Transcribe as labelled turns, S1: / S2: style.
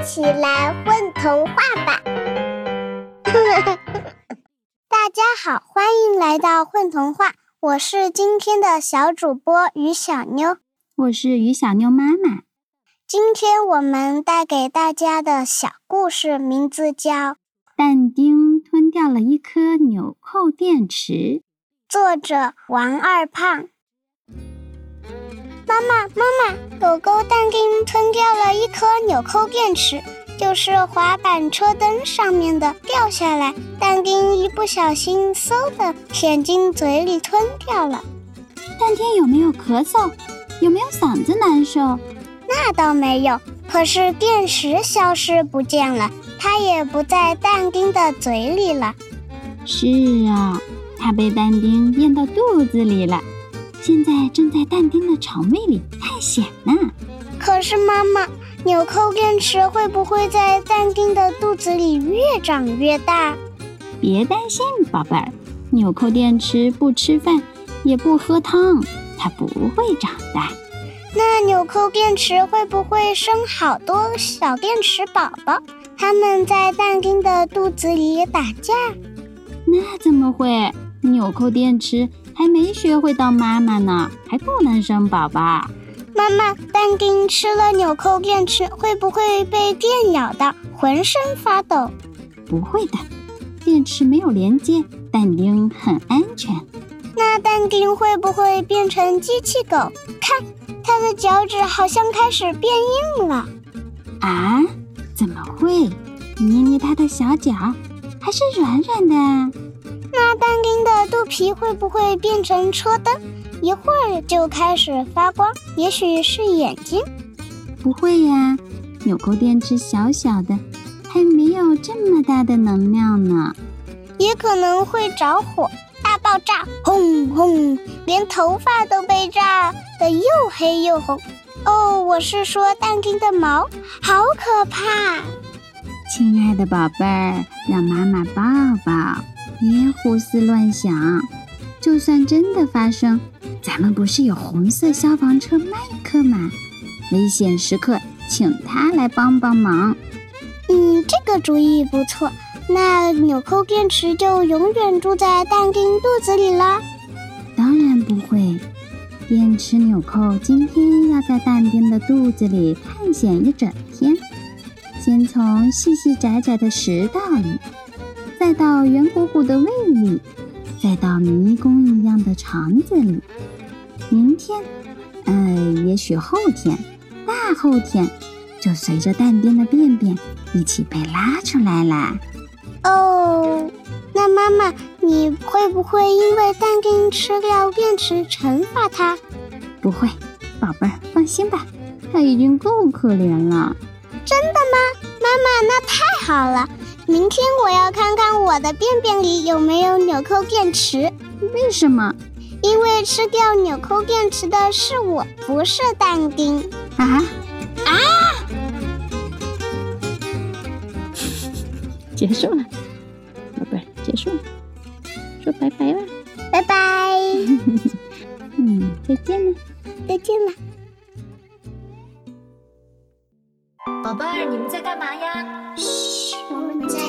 S1: 一起来混童话吧！大家好，欢迎来到混童话，我是今天的小主播于小妞，
S2: 我是于小妞妈妈。
S1: 今天我们带给大家的小故事名字叫《
S2: 但丁吞掉了一颗纽扣电池》，
S1: 作者王二胖。妈妈，妈妈，狗狗但丁吞掉了一颗纽扣电池，就是滑板车灯上面的，掉下来，但丁一不小心，嗖的舔进嘴里吞掉了。
S2: 但丁有没有咳嗽？有没有嗓子难受？
S1: 那倒没有，可是电池消失不见了，它也不在但丁的嘴里了。
S2: 是啊，它被但丁咽到肚子里了。现在正在但丁的肠胃里探险呢。
S1: 可是妈妈，纽扣电池会不会在但丁的肚子里越长越大？
S2: 别担心，宝贝儿，纽扣电池不吃饭，也不喝汤，它不会长大。
S1: 那纽扣电池会不会生好多小电池宝宝？他们在但丁的肚子里打架？
S2: 那怎么会？纽扣电池。还没学会当妈妈呢，还不能生宝宝。
S1: 妈妈，但丁吃了纽扣电池，会不会被电咬到，浑身发抖？
S2: 不会的，电池没有连接，但丁很安全。
S1: 那但丁会不会变成机器狗？看，它的脚趾好像开始变硬了。
S2: 啊？怎么会？捏捏它的小脚，还是软软的。
S1: 那但丁的肚皮会不会变成车灯，一会儿就开始发光？也许是眼睛？
S2: 不会呀，纽扣电池小小的，还没有这么大的能量呢。
S1: 也可能会着火，大爆炸，轰轰，连头发都被炸得又黑又红。哦，我是说蛋丁的毛，好可怕！
S2: 亲爱的宝贝儿，让妈妈抱抱。别胡思乱想，就算真的发生，咱们不是有红色消防车麦克吗？危险时刻，请他来帮帮忙。
S1: 嗯，这个主意不错。那纽扣电池就永远住在但丁肚子里了？
S2: 当然不会。电池纽扣今天要在但丁的肚子里探险一整天，先从细细窄窄的食道里。再到圆鼓鼓的胃里，再到迷宫一样的肠子里。明天，呃，也许后天，大后天，就随着蛋丁的便便一起被拉出来啦。
S1: 哦，那妈妈，你会不会因为蛋丁吃掉电池惩罚他？
S2: 不会，宝贝儿，放心吧，他已经够可怜了。
S1: 真的吗？妈妈，那太好了。明天我要看看我的便便里有没有纽扣电池。
S2: 为什么？
S1: 因为吃掉纽扣电池的是我，不是但丁。
S2: 啊
S1: 啊！
S2: 结束了，宝贝，结束了，说拜拜吧。
S1: 拜拜。
S2: 嗯，再见了。
S1: 再见了。
S3: 宝贝儿，你们在干嘛呀？
S1: 嘘。Mau.